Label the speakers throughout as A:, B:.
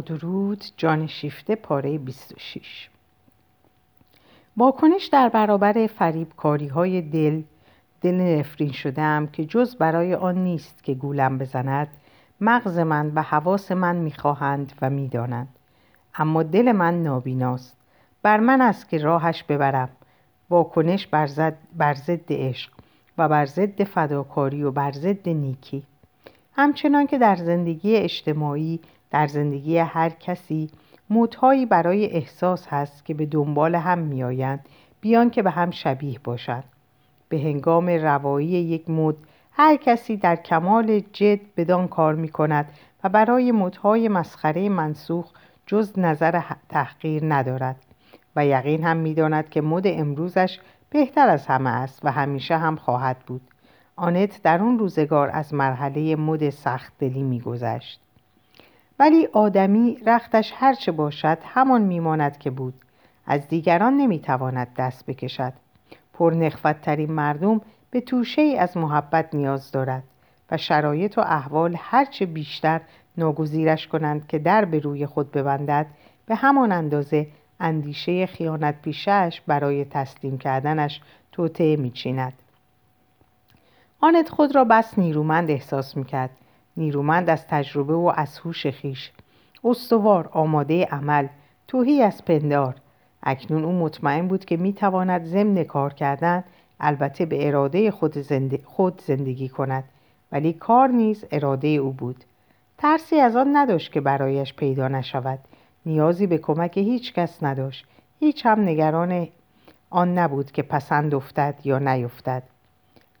A: درود جان شیفته پاره 26 واکنش در برابر فریبکاری های دل دل نفرین شدم که جز برای آن نیست که گولم بزند مغز من و حواس من می‌خواهند و می‌دانند. اما دل من نابیناست. بر من است که راهش ببرم. واکنش بر ضد عشق و بر ضد فداکاری و بر ضد نیکی. همچنان که در زندگی اجتماعی در زندگی هر کسی مودهایی برای احساس هست که به دنبال هم میآیند بیان که به هم شبیه باشند. به هنگام روایی یک مد هر کسی در کمال جد بدان کار می کند و برای مدهای مسخره منسوخ جز نظر تحقیر ندارد. و یقین هم می‌داند که مد امروزش بهتر از همه است و همیشه هم خواهد بود. آنت در اون روزگار از مرحله مد سخت دلی میگذشت. ولی آدمی رختش هرچه باشد همان میماند که بود. از دیگران نمی‌تواند دست بکشد. پرنخوتترین مردم به توشه ای از محبت نیاز دارد و شرایط و احوال هرچه بیشتر ناگزیرش کنند که در به روی خود ببندد به همان اندازه اندیشه خیانت پیشش برای تسلیم کردنش توطعه میچیند. آنت خود را بس نیرومند احساس می‌کرد. نیرومند از تجربه و از هوش خیش. استوار آماده عمل توهی از پندار. اکنون او مطمئن بود که می‌تواند ضمن کار کردن البته به اراده خود, خود زندگی کند ولی کار نیز اراده او بود. ترسی از آن نداشت که برایش پیدا نشود. نیازی به کمک هیچ کس نداشت. هیچ هم نگران آن نبود که پسند افتد یا نیفتد.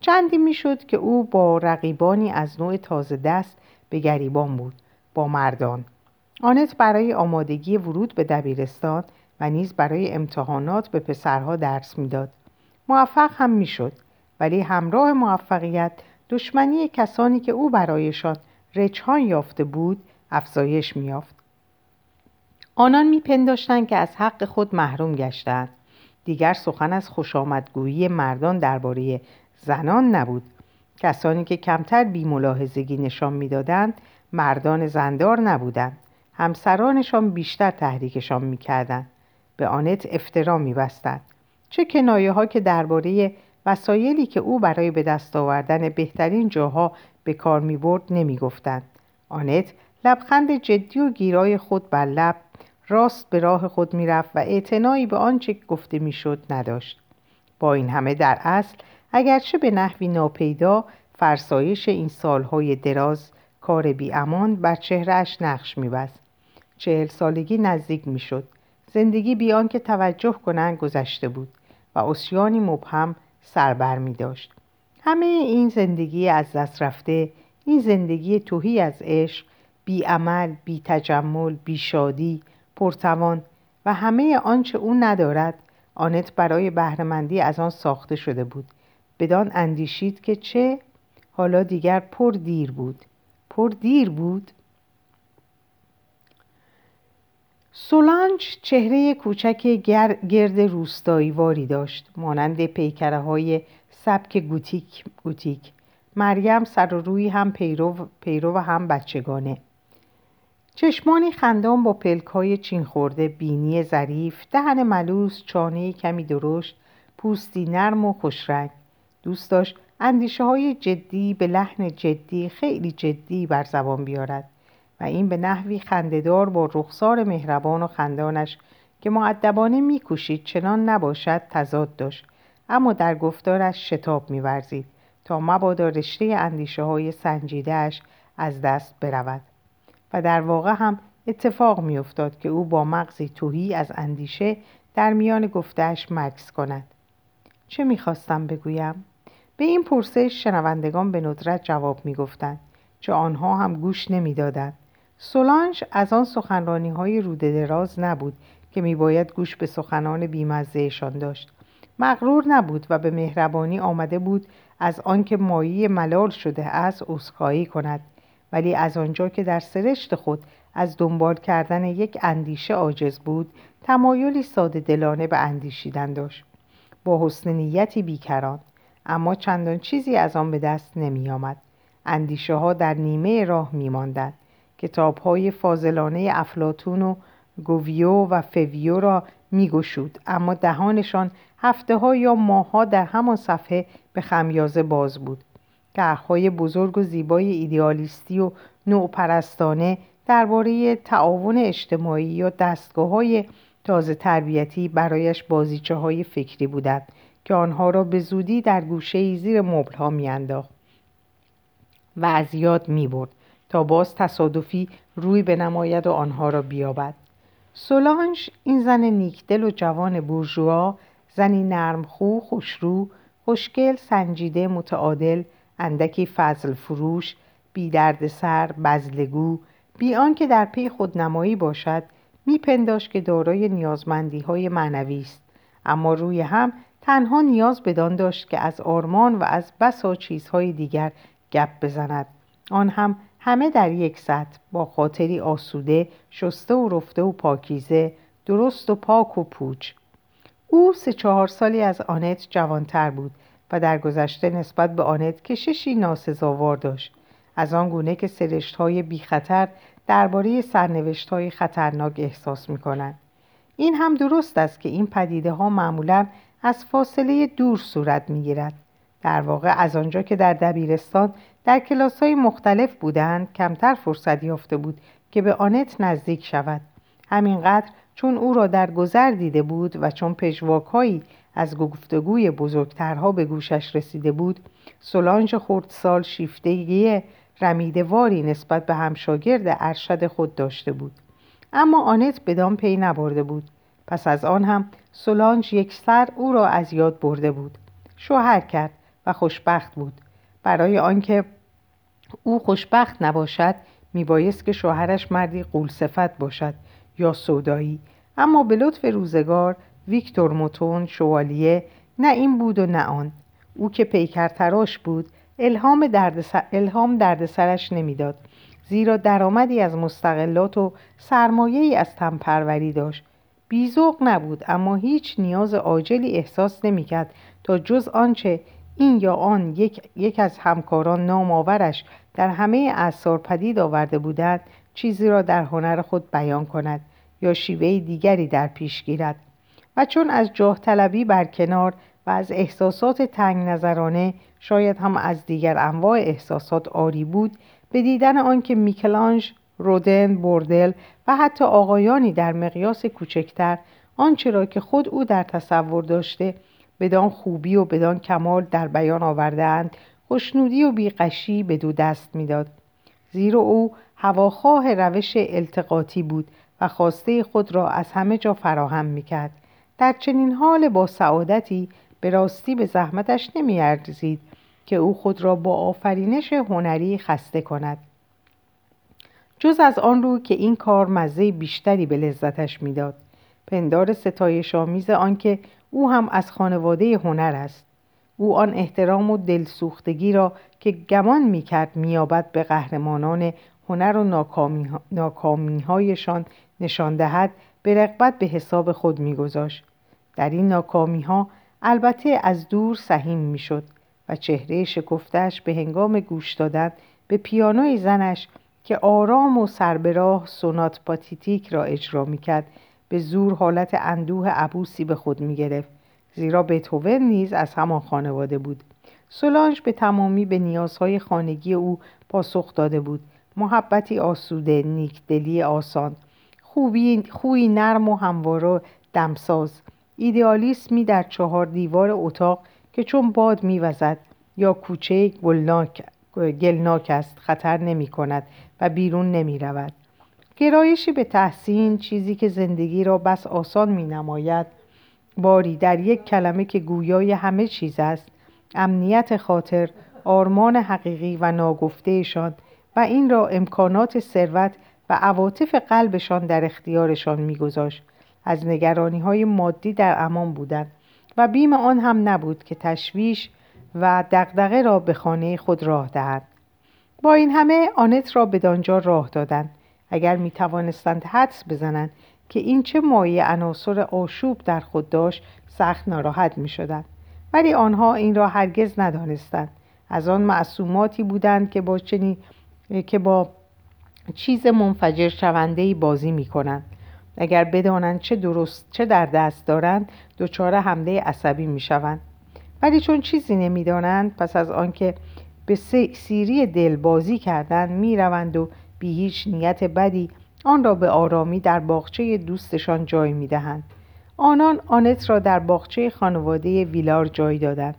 A: چندی می‌شد که او با رقیبانی از نوع تازه دست به گریبان بود با مردان. آنت برای آمادگی ورود به دبیرستان و نیز برای امتحانات به پسرها درس می‌داد. موفق هم می‌شد ولی همراه موفقیت دشمنی کسانی که او برایشان رجحان یافته بود افزایش میافت آنان میپنداشتند که از حق خود محروم گشتند دیگر سخن از خوشامدگویی مردان درباره زنان نبود. کسانی که کمتر بیملاحظگی نشان می‌دادند مردان زندار نبودند. همسرانشان بیشتر تحریکشان می‌کردند. به آنت افترا میبستند. چه کنایه ها که درباره وسایلی که او برای به دست آوردن بهترین جاها به کار می برد نمی گفتند. آنت لبخند جدی و گیرای خود بر لب راست به راه خود می‌رفت و اعتنایی به آنچه گفته می‌شد نداشت. با این همه در اصل اگرچه به نحوی ناپیدا فرسایش این سالهای دراز کار بی امان بر چهرهش نقش میبست. چهل سالگی نزدیک می‌شد. زندگی بیان که توجه کنند گذشته بود و اسیانی مبهم سربر می داشت. همه این زندگی از دست رفته این زندگی توهی از عشق بی عمل، بی تجمل، بی شادی، پرتوان و همه آنچه او ندارد آنت برای بهرهمندی از آن ساخته شده بود. بدان اندیشید که چه؟ حالا دیگر پر دیر بود. پر دیر بود؟ سولانج چهره کوچک گرد روستایی واری داشت مانند پیکره های سبک گوتیک گوتیک. مریم سر و روی هم پیرو, پیرو و هم بچگانه. چشمانی خندان با پلک های چین خورده بینی ظریف دهن ملوس چانه کمی درشت پوستی نرم و خوشرنگ. دوست داشت. اندیشه های جدی به لحن جدی خیلی جدی بر زبان بیارد و این به نحوی خندهدار با رخسار مهربان و خندانش که معدبانه میکوشید چنان نباشد تضاد داشت. اما در گفتارش شتاب میورزید تا مبادا رشته اندیشه های سنجیدهش از دست برود و در واقع هم اتفاق میافتاد که او با مغزی توهی از اندیشه در میان گفتهش مکس کند. چه می‌خواستم بگویم؟ به این پرسش شنوندگان به ندرت جواب می‌گفتند چه آنها هم گوش نمی‌دادند. سولانج از آن سخنرانی های روده دراز نبود که میباید گوش به سخنان بیمزهشان داشت. مغرور نبود و به مهربانی آمده بود از آنکه مایی ملال شده است عذرخواهی کند ولی از آنجا که در سرشت خود از دنبال کردن یک اندیشه عاجز بود تمایلی ساده دلانه به اندیشیدن داشت. با حسن نیتی بیکران اما چندان چیزی از آن به دست نمی آمد اندیشه ها در نیمه راه می ماندند کتاب های فاضلانه افلاتون و گوویو و فویو را میگشود اما دهانشان هفته ها یا ماهها در همان صفحه به خمیازه باز بود. طرحهای بزرگ و زیبای ایدئالیستی و نوپرستانه درباره تعاون اجتماعی یا دستگاه های تازه تربیتی برایش بازیچه های فکری بودند. که آنها را به زودی در گوشه زیر مبل ها میانداخت و از یاد می برد تا باز تصادفی روی به نماید و آنها را بیابد. سولانج این زن نیکدل و جوان بورژوا زنی نرمخو خوشرو خوشگل سنجیده متعادل اندکی فضل فروش بی درد سر بزلگو بی آنکه در پی خودنمایی باشد میپنداش که دارای نیازمندی های معنوی است. اما روی هم تنها نیاز بدان داشت که از آرمان و از بسا چیزهای دیگر گپ بزند. آن هم همه در یک سطح با خاطری آسوده شسته و رفته و پاکیزه درست و پاک و پوچ. او سه چهار سالی از آنت جوانتر بود و در گذشته نسبت به آنت کششی ناسزاوار داشت. از آن گونه که سرشت های بی خطر درباره سرنوشت های خطرناک احساس می کنند. این هم درست است که این پدیده ها معمولا از فاصله دور صورت می گیرد. در واقع از آنجا که در دبیرستان در کلاس های مختلف بودند کمتر فرصت یافته بود که به آنت نزدیک شود. همینقدر چون او را در گذر دیده بود و چون پژواکهایی از گفتگوی بزرگترها به گوشش رسیده بود سولانج خردسال شیفتگی رمیدواری نسبت به همشاگرد ارشد خود داشته بود. اما آنت بدان پی نبرده بود. پس از آن هم سولانج یک سر او را از یاد برده بود. شوهر کرد و خوشبخت بود. برای آنکه او خوشبخت نباشد میبایست که شوهرش مردی قولصفت باشد یا سودایی. اما به لطف روزگار ویکتور موتون شوالیه نه این بود و نه آن. او که پیکر تراش بود الهام دردسر الهام دردسرش نمی‌داد. زیرا درآمدی از مستقلات و سرمایه‌ای از تنپروری داشت. بیزوق نبود اما هیچ نیاز عاجلی احساس نمی‌کرد تا جز آنچه این یا آن یک, یک از همکاران نامآورش در همه اثار پدید آورده بودند چیزی را در هنر خود بیان کند یا شیوه دیگری در پیش گیرد. و چون از جاه طلبی کنار و از احساسات تنگ نظرانه شاید هم از دیگر انواع احساسات آری بود به دیدن آنکه میکلانج رودن بردل و حتی آقایانی در مقیاس کوچکتر آنچه را که خود او در تصور داشته بدان خوبی و بدان کمال در بیان آوردهاند خوشنودی و بیقشی به دو دست می‌داد. زیرا او هواخواه روش التقاطی بود و خواسته خود را از همه جا فراهم می‌کرد. در چنین حال با سعادتی به راستی به زحمتش نمیارزید که او خود را با آفرینش هنری خسته کند. جز از آن رو که این کار مزه بیشتری به لذتش می‌داد. پندار ستایش آمیز آنکه او هم از خانواده هنر است. او آن احترام و دلسوختگی را که گمان می‌کرد مییابد به قهرمانان هنر و ناکامی نشان دهد به رغبت به حساب خود میگذاشت. در این ناکامی ها البته از دور سهیم می‌شد و چهره شکفتش به هنگام گوش دادن به پیانوی زنش که آرام و سربراه سونات پاتیتیک را اجرا می‌کرد به زور حالت اندوه عبوسی به خود می‌گرفت زیرا بتوون نیز از همان خانواده بود. سولانج به تمامی به نیازهای خانگی او پاسخ داده بود. محبتی آسوده نیکدلی آسان خوبی خوی نرم و همواره دمساز. ایدئالیسمی در چهار دیوار اتاق که چون باد میوزد یا کوچه گلناک, گلناک است خطر نمی کند و بیرون نمی رود. گرایشی به تحسین چیزی که زندگی را بس آسان می نماید. باری در یک کلمه که گویای همه چیز است. امنیت خاطر آرمان حقیقی و ناگفتهشان و این را امکانات ثروت و عواطف قلبشان در اختیارشان میگذاشت از نگرانی های مادی در امان بودند و بیم آن هم نبود که تشویش و دغدغه را به خانه خود راه دهند. با این همه آنت را به دانجا راه دادند. اگر می توانستند حدس بزنند که این چه مایه عناصر آشوب در خود داشت سخت ناراحت می شدند ولی آنها این را هرگز ندانستند. از آن معصوماتی بودند که با چنین که با چیز منفجر شونده بازی می کنند اگر بدانند چه درست چه در دست دارند دچار حمله عصبی می شوند ولی چون چیزی نمی‌دانند پس از آنکه به سیری دل بازی کردند می‌روند و بی هیچ نیت بدی آن را به آرامی در باغچه دوستشان جای می‌دهند. آنان آنت را در باغچه خانواده ویلار جای دادند.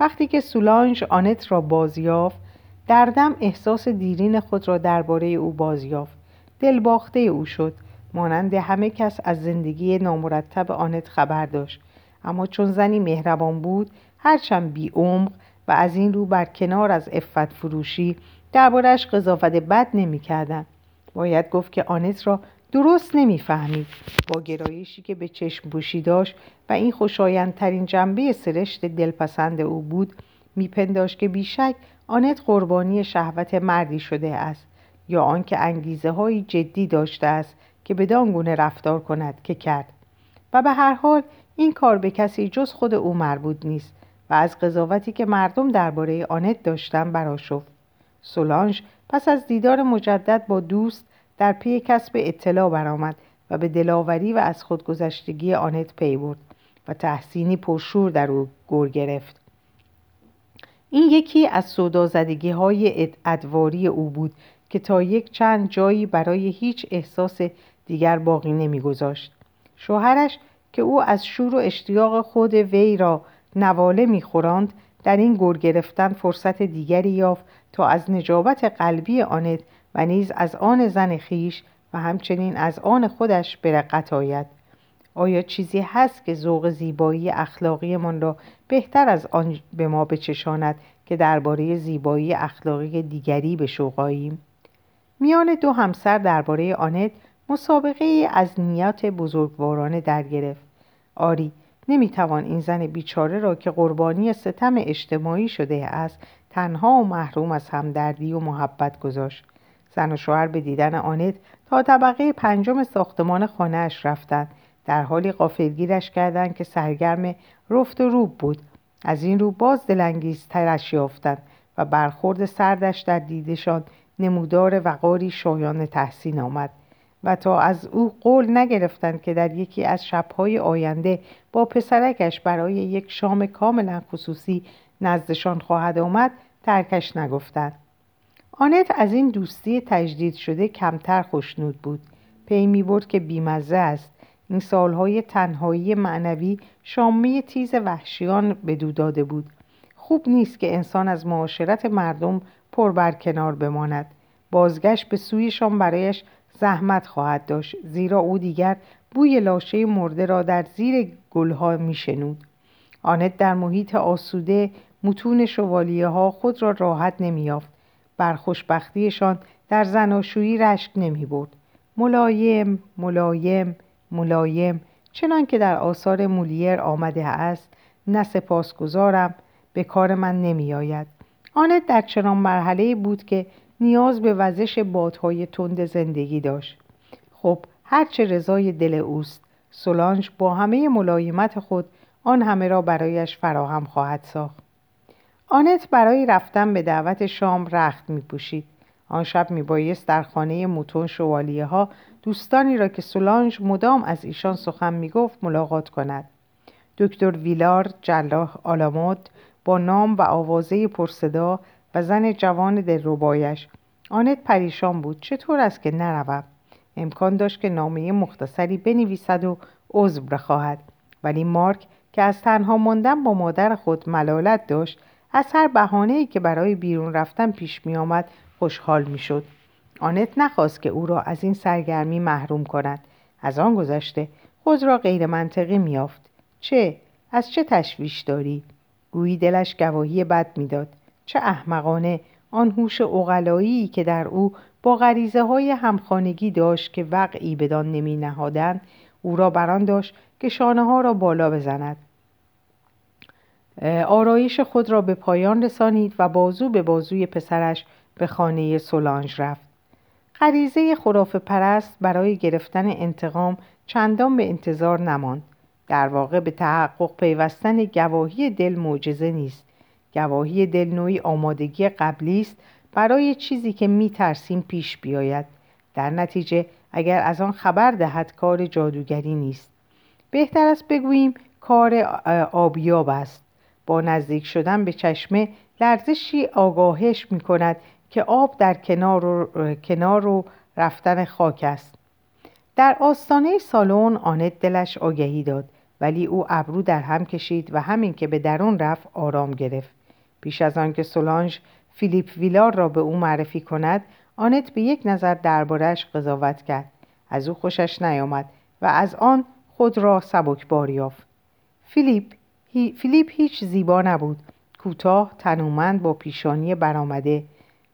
A: وقتی که سولانژ آنت را بازیافت در دم احساس دیرین خود را درباره او بازیافت دلباخته او شد. مانند همه کس از زندگی نامرتب آنت خبر داشت. اما چون زنی مهربان بود هرچند بی عمق و از این رو بر کنار از افت فروشی دربارش قضاوت بد نمی کردن. باید گفت که آنت را درست نمی‌فهمید. با گرایشی که به چشم بوشی داشت و این خوشایندترین جنبه سرشت دلپسند او بود میپنداشت که بیشک آنت قربانی شهوت مردی شده است یا آنکه انگیزه های جدی داشته است که بدان گونه رفتار کند که کرد. و به هر حال این کار به کسی جز خود او مربوط نیست. و از قضاوتی که مردم درباره آنت داشتن براشفت. سولانژ پس از دیدار مجدد با دوست در پی کسب اطلاع برآمد و به دلاوری و از خودگذشتگی آنت پی برد و تحسینی پرشور در او گر گرفت. این یکی از سودازدگی های ادواری او بود که تا یک چند جایی برای هیچ احساس دیگر باقی نمیگذاشت. شوهرش که او از شور و اشتیاق خود وی را نواله میخوراند در این گر گرفتن فرصت دیگری یافت تا از نجابت قلبی آنت و نیز از آن زن خیش و همچنین از آن خودش برقت آید. آیا چیزی هست که ذوق زیبایی اخلاقیمان را بهتر از آن به ما بچشاند که درباره زیبایی اخلاقی دیگری به شوقاییم میان دو همسر درباره آنت مسابقه از نیات بزرگوارانه در گرفت. آری نمی‌توان این زن بیچاره را که قربانی ستم اجتماعی شده است تنها و محروم از همدردی و محبت گذاشت. زن و شوهر به دیدن آنت تا طبقه پنجم ساختمان خانهاش رفتند. در حالی قافلگیرش کردند که سرگرم رفت و روب بود. از این رو باز ترش یافتند و برخورد سردش در دیدشان نمودار وقاری شایان تحسین آمد. و تا از او قول نگرفتند که در یکی از شبهای آینده با پسرکش برای یک شام کاملا خصوصی نزدشان خواهد آمد ترکش نگفتند. آنت از این دوستی تجدید شده کمتر خوشنود بود. پی می برد که بیمزه است. این سالهای تنهایی معنوی شامه تیز وحشیان بدو داده بود. خوب نیست که انسان از معاشرت مردم پر بر کنار بماند. بازگشت به سویشان برایش زحمت خواهد داشت زیرا او دیگر بوی لاشه مرده را در زیر گلها میشنود. آنت در محیط آسوده متون شوالیه ها خود را راحت نمیافت بر خوشبختیشان در زناشویی رشک نمی برد ملایم ملایم ملایم چنان که در آثار مولیر آمده است نه سپاسگزارم به کار من نمی آید آنت در چنان مرحله بود که نیاز به وزش بادهای تند زندگی داشت خب هرچه رضای دل اوست سولانج با همه ملایمت خود آن همه را برایش فراهم خواهد ساخت آنت برای رفتن به دعوت شام رخت می پوشید. آن شب می بایست در خانه موتون شوالیه ها دوستانی را که سولانج مدام از ایشان سخن می گفت ملاقات کند. دکتر ویلار جلاح آلامود با نام و آوازه پرصدا و زن جوان دلربایش آنت پریشان بود چطور است که نروم امکان داشت که نامه مختصری بنویسد و عذر بخواهد ولی مارک که از تنها ماندن با مادر خود ملالت داشت از هر بهانه‌ای که برای بیرون رفتن پیش می آمد خوشحال می شد. آنت نخواست که او را از این سرگرمی محروم کند. از آن گذشته خود را غیر منطقی میافت. چه؟ از چه تشویش داری؟ گویی دلش گواهی بد می‌داد. چه احمقانه. آن هوش اغلایی که در او با غریزه های همخانگی داشت که وقعی بدان نمی نهادن او را بران داشت که شانه ها را بالا بزند. آرایش خود را به پایان رسانید و بازو به بازوی پسرش به خانه سولانج رفت. غریزه خرافه پرست برای گرفتن انتقام چندان به انتظار نماند. در واقع به تحقق پیوستن گواهی دل معجزه نیست. گواهی دل نوعی آمادگی قبلی است برای چیزی که میترسیم پیش بیاید. در نتیجه اگر از آن خبر دهد کار جادوگری نیست. بهتر است بگوییم کار آبیاب است. با نزدیک شدن به چشمه لرزشی آگاهش می کند که آب در کنار و, کنار و رفتن خاک است. در آستانه سالن آنت دلش آگهی داد ولی او ابرو در هم کشید و همین که به درون رفت آرام گرفت. پیش از آنکه سولانژ فیلیپ ویلار را به او معرفی کند آنت به یک نظر دربارهش قضاوت کرد. از او خوشش نیامد و از آن خود را سبکبار یافت. فیلیپ فیلیپ هیچ زیبا نبود. کوتاه تنومند با پیشانی برآمده.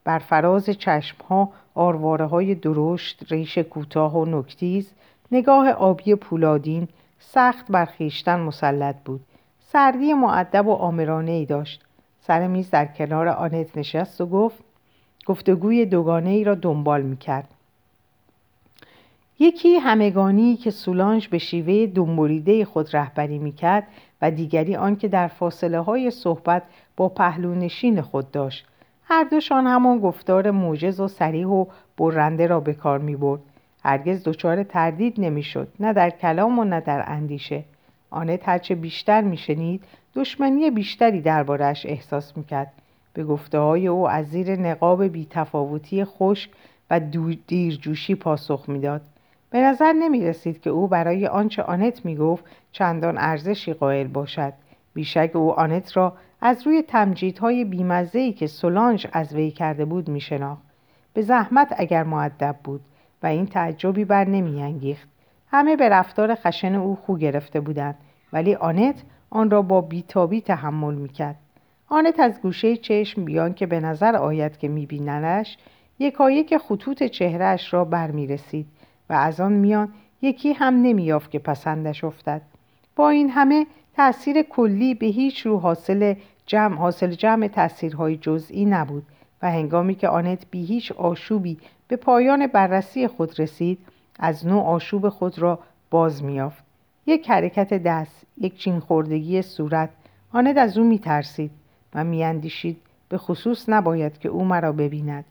A: بر فراز چشمها آرواره های درشت ریش کوتاه و نکتیز نگاه آبی پولادین سخت بر خویشتن مسلط بود. سردی معدب و آمرانه ای داشت. سر میز در کنار آنت نشست و گفت گفتگوی دوگانه ای را دنبال می‌کرد. یکی همگانی که سولانج به شیوه دنبوریده خود رهبری می‌کرد و دیگری آنکه در فاصله های صحبت با پهلونشین خود داشت. هر دوشان همان گفتار موجز و سریح و برنده را به کار می برد. هرگز دچار تردید نمی‌شد نه در کلام و نه در اندیشه. آنت هرچه بیشتر میشنید دشمنی بیشتری دربارهش احساس می‌کرد به گفته های او از زیر نقاب بیتفاوتی خشک و دیرجوشی پاسخ می‌داد به نظر نمی که او برای آنچه آنت می چندان ارزشی قائل باشد بیشک او آنت را از روی تمجیدهای بیمزهی که سولانج از وی کرده بود می شناخت. به زحمت اگر معدب بود و این تعجبی بر نمی انگیخت. همه به رفتار خشن او خو گرفته بودند ولی آنت آن را با بیتابی تحمل می کرد. آنت از گوشه چشم بیان که به نظر آید که می بیننش یکایک خطوط چهرهش را بر می رسید و از آن میان یکی هم نمیافت که پسندش افتد با این همه تأثیر کلی به هیچ رو حاصل جمع حاصل جمع تأثیرهای جزئی نبود و هنگامی که آنت بی هیچ آشوبی به پایان بررسی خود رسید از نوع آشوب خود را باز میافت یک حرکت دست یک چین خوردگی صورت. آنت از او میترسید و میاندیشید. به خصوص نباید که او مرا ببیند.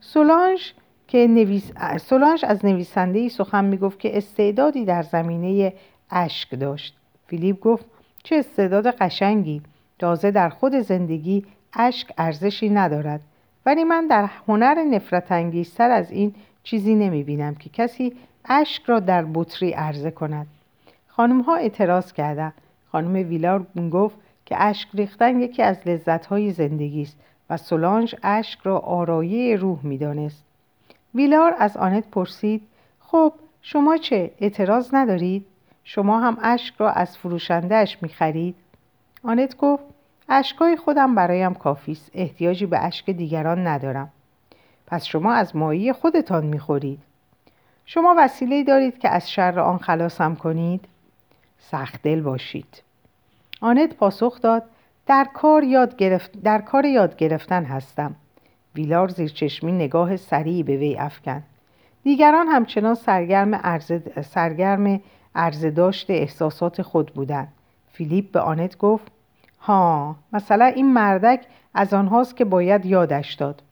A: سولانژ که نویس... سولانژ از نویسنده ای سخن می‌گفت که استعدادی در زمینه اشک داشت. فیلیپ گفت چه استعداد قشنگی. تازه در خود زندگی اشک ارزشی ندارد. ولی من در هنر نفرت انگیزتر از این چیزی نمی بینم که کسی اشک را در بطری عرضه کند. خانم ها اعتراض کردند. خانم ویلار گفت که اشک ریختن یکی از لذت های زندگی است و سولانژ اشک را آرایه روح می‌دانست. ویلار از آنت پرسید خب شما چه اعتراض ندارید؟ شما هم اشک را از فروشندهش می‌خرید؟ آنت گفت اشکای خودم برایم کافی است احتیاجی به اشک دیگران ندارم. پس شما از مایی خودتان می‌خورید. شما وسیله دارید که از شر آن خلاصم کنید؟ سخت دل باشید. آنت پاسخ داد در کار یاد, گرفت... در کار یاد گرفتن هستم. ویلار زیر چشمی نگاه سریعی به وی افکند. دیگران همچنان سرگرم عرض, سرگرم عرض داشت احساسات خود بودند. فیلیپ به آنت گفت ها مثلا این مردک از آنهاست که باید یادش داد.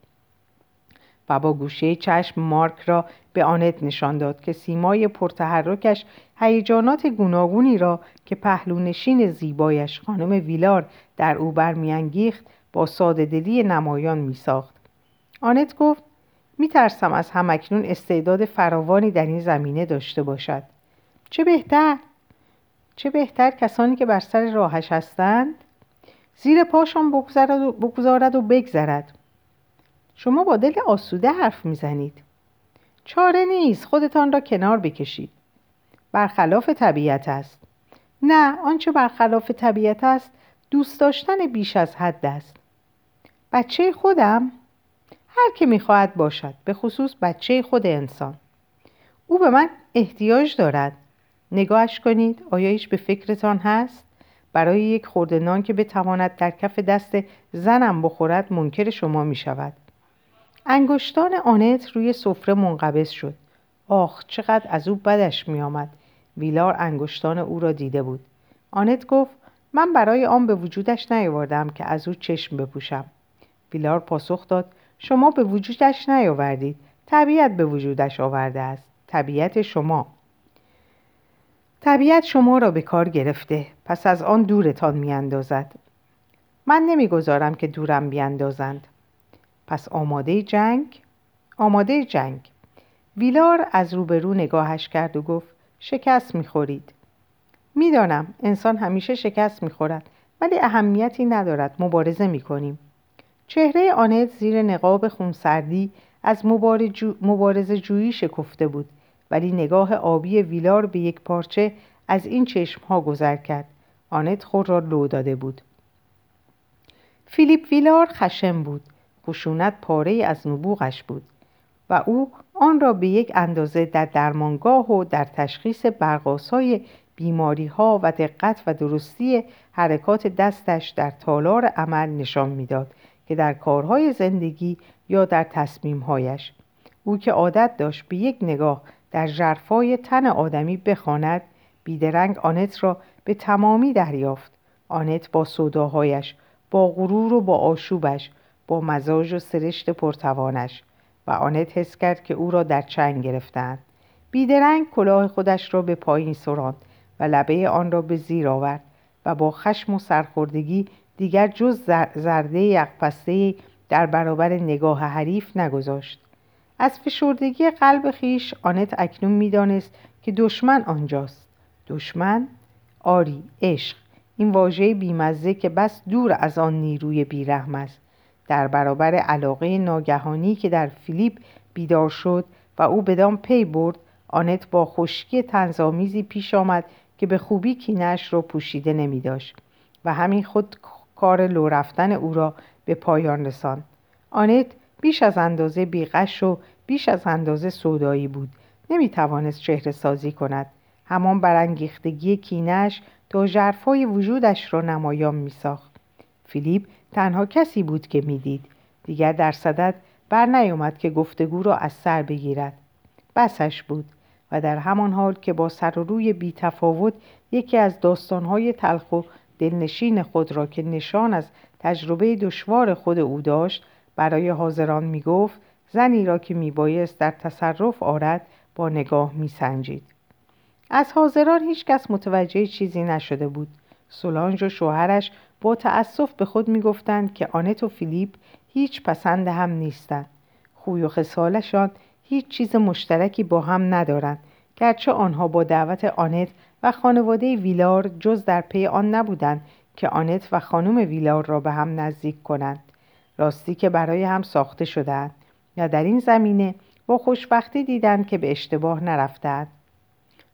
A: و با گوشه چشم مارک را به آنت نشان داد که سیمای پرتحرکش هیجانات گوناگونی را که پهلونشین زیبایش خانم ویلار در او برمیانگیخت با سادهدلی نمایان میساخت. آنت گفت میترسم از همکنون استعداد فراوانی در این زمینه داشته باشد. چه بهتر؟ چه بهتر کسانی که بر سر راهش هستند؟ زیر پاشان بگذارد و بگذرد. شما با دل آسوده حرف می‌زنید. چاره نیست خودتان را کنار بکشید. برخلاف طبیعت است. نه آنچه برخلاف طبیعت است دوست داشتن بیش از حد است. بچه خودم؟ هر که می‌خواهد باشد به خصوص بچه خود انسان. او به من احتیاج دارد. نگاهش کنید آیا هیچ به فکرتان هست؟ برای یک خورده نان که بتواند در کف دست زنم بخورد منکر شما می شود انگشتان آنت روی سفره منقبض شد. آخ چقدر از او بدش می آمد ویلار انگشتان او را دیده بود. آنت گفت من برای آن به وجودش نیاوردم که از او چشم بپوشم. ویلار پاسخ داد شما به وجودش نیاوردید. طبیعت به وجودش آورده است. طبیعت شما. طبیعت شما را به کار گرفته. پس از آن دورتان میاندازد. من نمی‌گذارم که دورم بیاندازند. پس آماده جنگ آماده جنگ. ویلار از روبرو نگاهش کرد و گفت شکست می‌خورید. می‌دانم انسان همیشه شکست می‌خورد ولی اهمیتی ندارد مبارزه می‌کنیم. چهره آنت زیر نقاب خونسردی از مبارزه جویی شکفته بود ولی نگاه آبی ویلار به یک پارچه از این چشم ها گذر کرد. آنت خود را لو داده بود. فیلیپ ویلار خشم بود. خشونت پاره از نبوغش بود و او آن را به یک اندازه در درمانگاه و در تشخیص برقاسای بیماری ها و دقت و درستی حرکات دستش در تالار عمل نشان می‌داد که در کارهای زندگی یا در تصمیمهایش. او که عادت داشت به یک نگاه در جرفای تن آدمی بخواند بیدرنگ آنت را به تمامی دریافت. آنت با صداهایش با غرور و با آشوبش با مزاج و سرشت پرتوانش و آنت حس کرد که او را در چنگ گرفتند. بیدرنگ کلاه خودش را به پایین سراند و لبه آن را به زیر آورد و با خشم و سرخوردگی دیگر جز زرده یقپسته در برابر نگاه حریف نگذاشت. از فشردگی قلب خیش آنت اکنون می‌دانست که دشمن آنجاست. دشمن؟ آری عشق. این واژه بیمزه که بس دور از آن نیروی بیرحم است. در برابر علاقه ناگهانی که در فیلیپ بیدار شد و او بدان پی برد آنت با خشکی تنظامیزی پیش آمد که به خوبی کینش را پوشیده نمی داشت و همین خود کار لو رفتن او را به پایان رساند. آنت بیش از اندازه بیغش و بیش از اندازه سودایی بود. نمی توانست چهره سازی کند. همان برانگیختگی کینش تا جرفای وجودش را نمایان می ساخت فیلیپ تنها کسی بود که می‌دید. دیگر در صدد بر نیامد که گفتگو را از سر بگیرد. بسش بود و در همان حال که با سر و روی بی تفاوت یکی از داستانهای تلخ و دلنشین خود را که نشان از تجربه دشوار خود او داشت برای حاضران می گفت زنی را که می بایست در تصرف آرد با نگاه می سنجید. از حاضران هیچ کس متوجه چیزی نشده بود. سولانج و شوهرش با تأسف به خود می گفتند که آنت و فیلیپ هیچ پسند هم نیستند. خوی و خصالشان هیچ چیز مشترکی با هم ندارند گرچه آنها با دعوت آنت و خانواده ویلار جز در پی آن نبودند که آنت و خانم ویلار را به هم نزدیک کنند. راستی که برای هم ساخته شدند یا در این زمینه با خوشبختی دیدند که به اشتباه نرفتند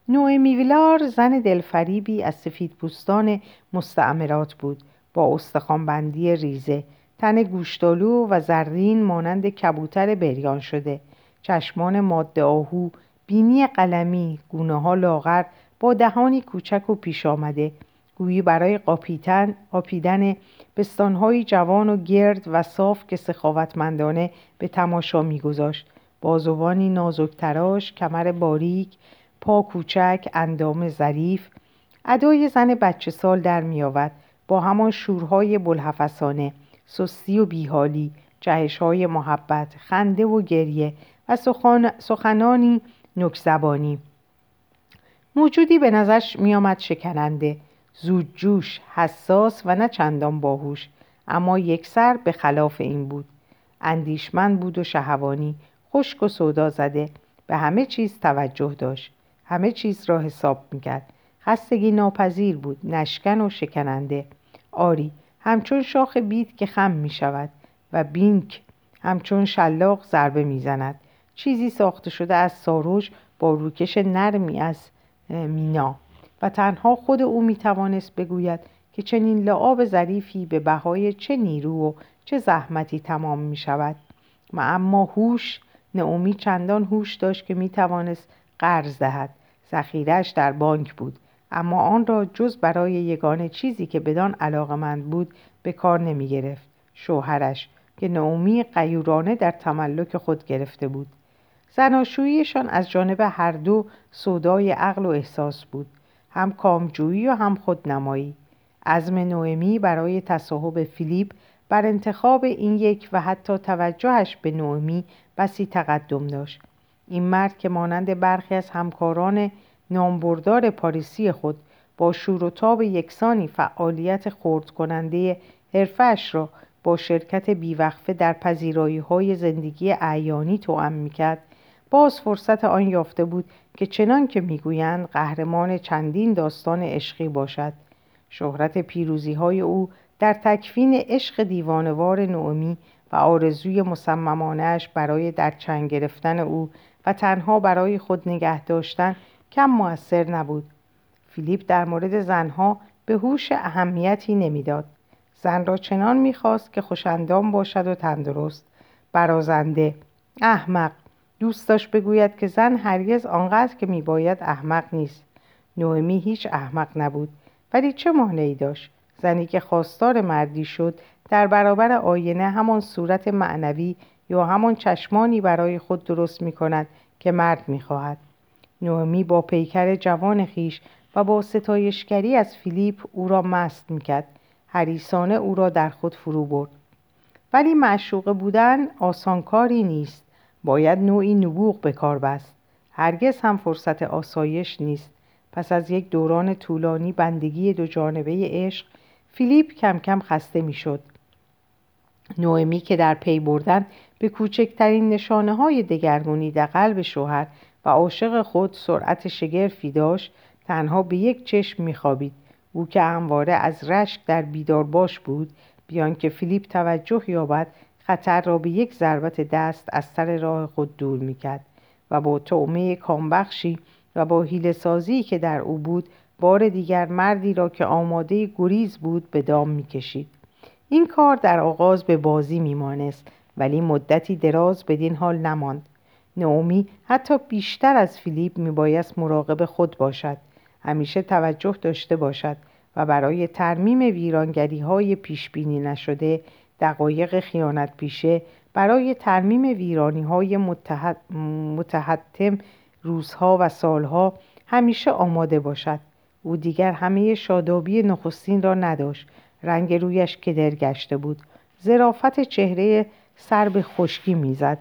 A: نوئمی ویلار زن دلفریبی از سفید پوستان مستعمرات بود. با استخوانبندی ریزه. تن گوشتالو و زرین مانند کبوتر بریان شده. چشمان ماده آهو بینی قلمی گونه ها لاغر با دهانی کوچک و پیش آمده. گویی برای قاپیدن قاپیدن بستانهایی جوان و گرد و صاف که سخاوتمندانه به تماشا میگذاشت. بازوانی نازک تراش کمر باریک پا کوچک اندام ظریف. ادای زن بچه سال در میآورد. با همان شورهای بلحفظانه سستی و بیحالی جهشهای محبت خنده و گریه و سخنانی نکزبانی. موجودی به نظرش میآمد شکننده زودجوش حساس و نه چندان باهوش اما یک سر به خلاف این بود. اندیشمند بود و شهوانی خشک و سودا زده به همه چیز توجه داشت. همه چیز را حساب می‌کرد. خستگی ناپذیر بود نشکن و شکننده. آری همچون شاخ بید که خم می شود و بینک همچون شلاق ضربه می‌زند. چیزی ساخته شده از ساروش با روکش نرمی از مینا و تنها خود او می توانست بگوید که چنین لعاب ظریفی به بهای چه نیرو و چه زحمتی تمام می شود و اما هوش نعومی چندان هوش داشت که می توانست قرض دهد. ذخیرش در بانک بود. اما آن را جز برای یگانه چیزی که بدان علاقمند بود به کار نمی گرفت شوهرش که نعومی قیورانه در تملک خود گرفته بود. زناشوییشان از جانب هر دو صدای عقل و احساس بود هم کامجویی و هم خودنمایی. عزم نوئمی برای تصاحب فیلیپ بر انتخاب این یک و حتی توجهش به نومی بسی تقدم داشت. این مرد که مانند برخی از همکاران نامبردار پاریسی خود با شور و تاب یکسانی فعالیت خورد کننده حرفش را با شرکت بیوقفه در پذیرایی های زندگی اعیانی توأم می‌کرد. باز فرصت آن یافته بود که چنان که می‌گویند قهرمان چندین داستان عشقی باشد. شهرت پیروزی های او در تکفین عشق دیوانوار نومی و آرزوی مصممانش برای در چنگ گرفتن او و تنها برای خود نگه داشتن کم موثر نبود. فیلیپ در مورد زنها به هوش اهمیتی نمی‌داد. زن را چنان می‌خواست که خوشندام باشد و تندرست. برازنده احمق. دوست داشت بگوید که زن هرگز آنقدر که میباید احمق نیست. نومی هیچ احمق نبود ولی چه مانعی داشت؟ زنی که خواستار مردی شد در برابر آینه همان صورت معنوی یا همان چشمانی برای خود درست می کند که مرد می خواهد. نومی با پیکر جوان خویش و با ستایشگری از فیلیپ او را مست می کرد. حریصانه او را در خود فرو برد. ولی معشوقه بودن آسانکاری نیست. باید نوعی نبوغ به کار بست. هرگز هم فرصت آسایش نیست. پس از یک دوران طولانی بندگی دو جانبه عشق فیلیپ کم کم خسته می‌شد. نوئمی که در پی بردن به کوچکترین نشانه های دگرگونی در قلب شوهر و عاشق خود سرعت شگرفی داشت تنها به یک چشم میخوابید. او که همواره از رشک در بیدار باش بود بیان که فیلیپ توجه یابد خطر را به یک ضربت دست از سر راه خود دور می‌کرد و با تعمه کامبخشی و با حیل سازی که در او بود بار دیگر مردی را که آماده گریز بود به دام می‌کشید. این کار در آغاز به بازی میمانست ولی مدتی دراز بدین حال نماند. نعومی حتی بیشتر از فیلیپ میبایست مراقب خود باشد. همیشه توجه داشته باشد و برای ترمیم ویرانگری های پیش نشده دقایق خیانت پیشه برای ترمیم ویرانی های متحد، متحتم روزها و سالها همیشه آماده باشد. او دیگر همه شادابی نخستین را نداشت. رنگ رویش کدر گشته بود. زرافت چهره سر به خشکی می‌زد.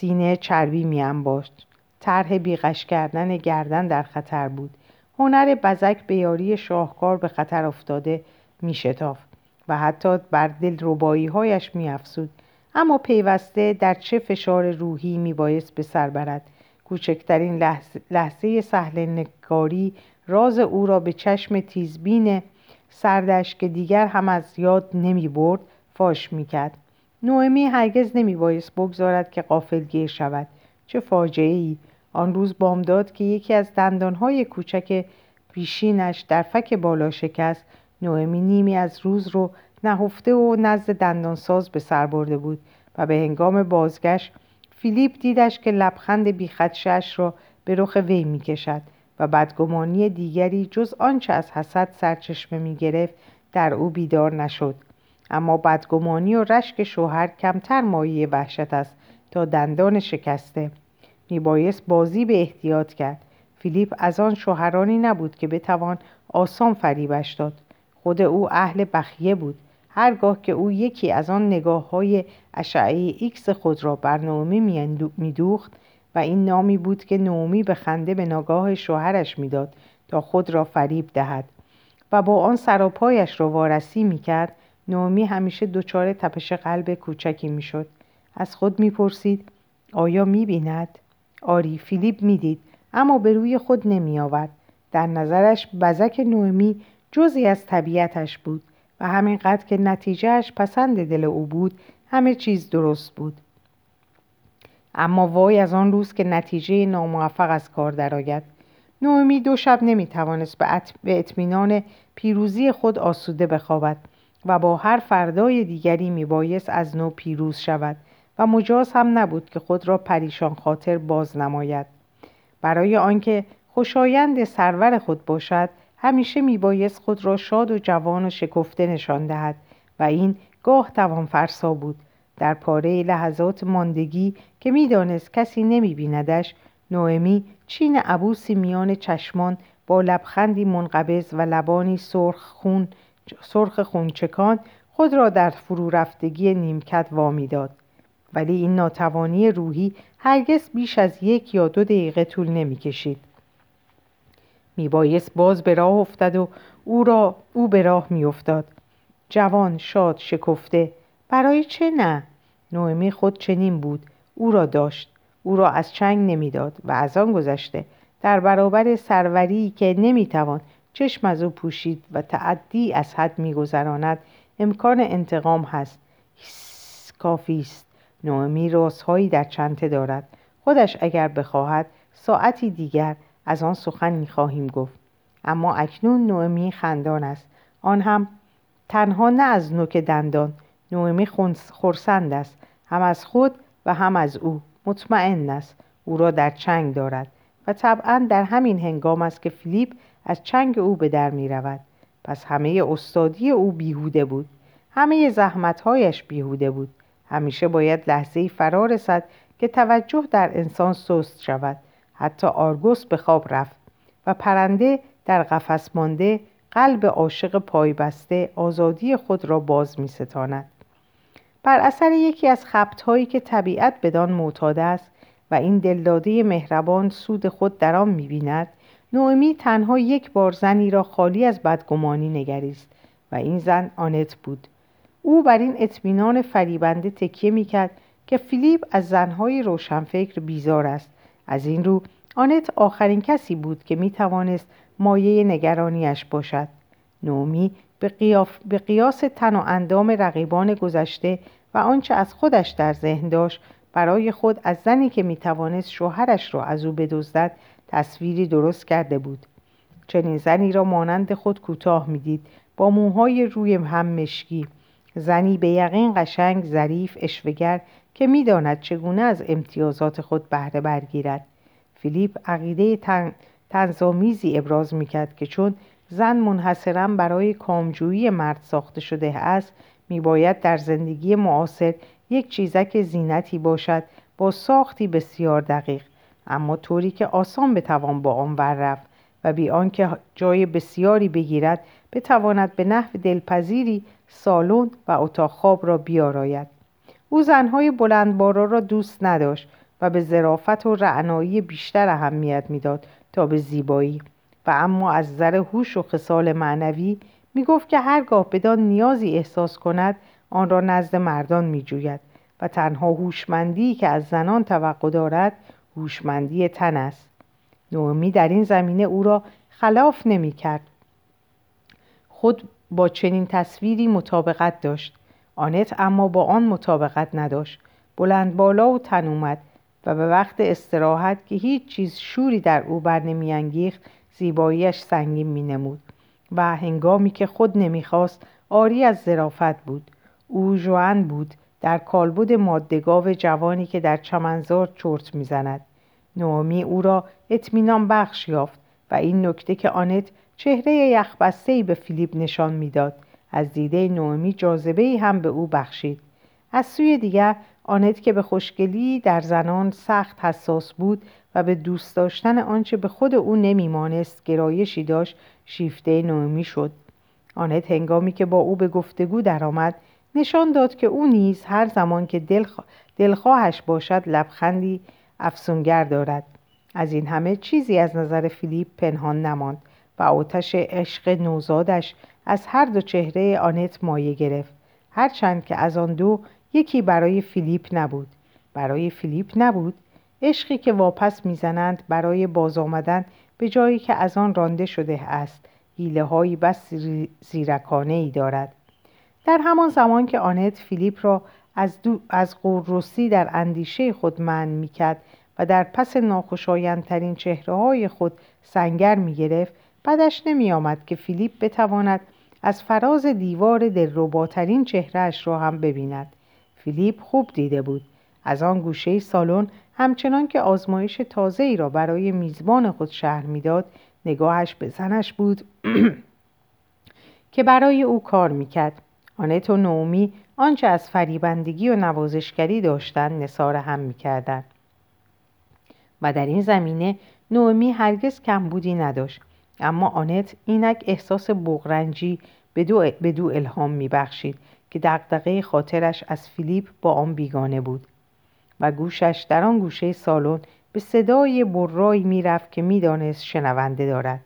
A: سینه چربی میانباشت طرح بیغش کردن گردن در خطر بود. هنر بزک به یاری شاهکار به خطر افتاده میشتافت و حتی بر دل ربایی هایش میافزود اما پیوسته در چه فشار روحی میبایست به سر برد. کوچکترین لحظه, لحظه سهل نگاری راز او را به چشم تیزبین سردش که دیگر هم از یاد نمی برد فاش می کرد. نوئمی هرگز نمی بایست بگذارد که گیر شود. چه فاجعه ای. آن روز بامداد که یکی از دندانهای کوچک پیشینش در فک بالا شکست نوئمی نیمی از روز رو نهفته و نزد دندانساز به سر برده بود و به هنگام بازگشت فیلیپ دیدش که لبخند بیخدشش را به رخ وی می کشد و بدگمانی دیگری جز آنچه از حسد سرچشمه می گرفت در او بیدار نشد اما بدگمانی و رشک شوهر کمتر مایه وحشت است تا دندان شکسته. میبایست بازی به احتیاط کرد. فیلیپ از آن شوهرانی نبود که بتوان آسان فریبش داد. خود او اهل بخیه بود. هرگاه که او یکی از آن نگاه های اشعه ایکس خود را بر نومی میدوخت و این نامی بود که نومی به خنده به نگاه شوهرش می‌داد تا خود را فریب دهد و با آن سراپایش را وارسی می‌کرد نومی همیشه دچار تپش قلب کوچکی می‌شد. از خود می‌پرسید آیا می‌بیند؟ آری فیلیپ می‌دید اما به روی خود نمی آورد. در نظرش بزک نومی جزی از طبیعتش بود و همینقدر که نتیجهش پسند دل او بود همه چیز درست بود. اما وای از آن روز که نتیجه ناموفق از کار درآید. نومی دو شب نمی‌توانست به اطمینان پیروزی خود آسوده بخوابد. و با هر فردای دیگری میبایست از نو پیروز شود و مجاز هم نبود که خود را پریشان خاطر باز نماید. برای آنکه خوشایند سرور خود باشد همیشه میبایست خود را شاد و جوان و شکفته نشان دهد و این گاه توان فرسا بود. در پاره لحظات ماندگی که می‌دانست کسی نمیبیندش نوئمی چین عبوسی میان چشمان با لبخندی منقبض و لبانی سرخ خون سرخ خونچکان خود را در فرو رفتگی نیمکت وامی داد ولی این ناتوانی روحی هرگز بیش از یک یا دو دقیقه طول نمی کشید میبایست باز به راه افتد و او, را او به راه میافتاد. جوان شاد شکفته. برای چه نه؟ نومی خود چنین بود. او را داشت. او را از چنگ نمی‌داد و از آن گذشته. در برابر سروری که نمی‌توان چشم از او پوشید و تعدی از حد میگذراند. امکان انتقام هست. کافی است. نومی رازهایی در چنته دارد. خودش اگر بخواهد ساعتی دیگر از آن سخن می‌خواهیم گفت. اما اکنون نومی خندان است. آن هم تنها نه از نوک دندان. نومی خورسند است. هم از خود و هم از او. مطمئن است. او را در چنگ دارد. و طبعا در همین هنگام است که فیلیپ از چنگ او به در می رود. پس همه استادی او بیهوده بود. همه زحمتهایش بیهوده بود. همیشه باید لحظه فرا رسد که توجه در انسان سست شود. حتی آرگوس به خواب رفت و پرنده در قفس مانده قلب عاشق پایبسته آزادی خود را باز می ستاند. بر اثر یکی از خبتهایی که طبیعت بدان معتاد است و این دلداده مهربان سود خود در آن می‌بیند نومی تنها یک بار زنی را خالی از بدگمانی نگریست و این زن آنت بود. او بر این اطمینان فریبنده تکیه می‌کرد که فیلیپ از زنهای روشنفکر بیزار است. از این رو آنت آخرین کسی بود که می‌توانست مایه نگرانیش باشد. نومی به, به قیاس تن و اندام رقیبان گذشته و آنچه از خودش در ذهن داشت برای خود از زنی که می‌توانست شوهرش را از او بدزدد تصویری درست کرده بود. چنین زنی را مانند خود کوتاه می‌دید. با موهای روی هم مشکی. زنی به یقین قشنگ ظریف اشوگر که می‌داند چگونه از امتیازات خود بهره برگیرد. فیلیپ عقیده تن... تنظامیزی ابراز می‌کرد که چون زن منحصرا برای کامجویی مرد ساخته شده است میباید در زندگی معاصر یک چیزک زینتی باشد با ساختی بسیار دقیق. اما طوری که آسان بتوان با آن ور رفت و بی آنکه جای بسیاری بگیرد بتواند به نحو دلپذیری سالن و اتاق خواب را بیاراید. او زنهای بلندبارا را دوست نداشت و به ظرافت و رعنایی بیشتر اهمیت می‌داد تا به زیبایی. و اما از نظر هوش و خصال معنوی می گفت که هرگاه بدان نیازی احساس کند آن را نزد مردان می جوید و تنها هوشمندی که از زنان توقع دارد هوشمندی تن است. نومی در این زمینه او را خلاف نمی کرد. خود با چنین تصویری مطابقت داشت. آنت اما با آن مطابقت نداشت. بلند بالا و تن اومد و به وقت استراحت که هیچ چیز شوری در او بر نمیانگیخت زیباییش سنگین می نمود و هنگامی که خود نمی‌خواست آری از ظرافت بود. او جوان بود در کالبد مادگاو جوانی که در چمنزار چرت می‌زند نومی او را اطمینان بخش یافت و این نکته که آنت چهره یخبسته به فیلیپ نشان می‌داد از دیده نومی جاذبه هم به او بخشید. از سوی دیگر آنت که به خوشگلی در زنان سخت حساس بود و به دوست داشتن آنچه به خود او نمیمانست گرایشی داشت شیفته نومی شد. آنت هنگامی که با او به گفتگو درآمد نشان داد که او نیز هر زمان که دلخواهش باشد لبخندی افسونگر دارد. از این همه چیزی از نظر فیلیپ پنهان نماند و آتش عشق نوزادش از هر دو چهره آنت مایه گرفت. هرچند که از آن دو یکی برای فیلیپ نبود. برای فیلیپ نبود. عشقی که واپس می‌زنند برای باز آمدن به جایی که از آن رانده شده است. حیله هایی بس زیرکانه ای دارد. در همان زمان که آنت فیلیپ را از, دو از قرروسی در اندیشه خود من می‌کرد و در پس ناخوشایندترین چهره های خود سنگر می‌گرفت بدش نمی آمد که فیلیپ بتواند از فراز دیوار دلرباترین چهرهش را هم ببیند. فیلیپ خوب دیده بود. از آن گوشه سالن همچنان که آزمایش تازه ای را برای میزبان خود شهر می‌داد نگاهش به زنش بود که برای او کار می‌کرد. آنت و نومی آنچه از فریبندگی و نوازشگری داشتند نصار هم می‌کردند و در این زمینه نومی هرگز کمبودی نداشت اما آنت اینک احساس بغرنجی به دو, به دو الهام میبخشید که دقدقه خاطرش از فیلیپ با آن بیگانه بود. و گوشش در آن گوشه سالن به صدای برایی می‌رفت که می‌دانست شنونده دارد.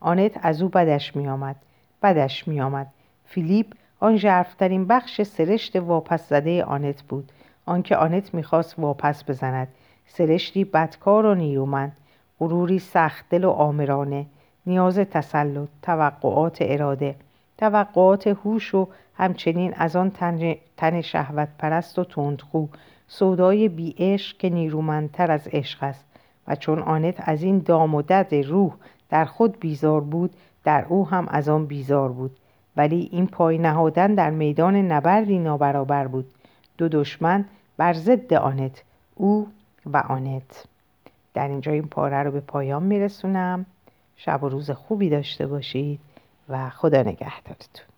A: آنت از او بدش میآمد بدش میآمد. فیلیپ آن ژرفترین بخش سرشت واپس زده آنت بود. آنکه آنت می‌خواست واپس بزند. سرشتی بدکار و نیرومند غروری سخت دل و آمرانه نیاز تسلط توقعات اراده توقعات هوش و همچنین از آن تن شهوت پرست و تندخو سودای بی که نیرومندتر از عشق است. و چون آنت از این دام و دد روح در خود بیزار بود در او هم از آن بیزار بود. ولی این پای نهادن در میدان نبردی نابرابر بود. دو دشمن بر ضد آنت او و آنت. در اینجا این پاره رو به پایان میرسونم. شب و روز خوبی داشته باشید و خدا نگهدارتون.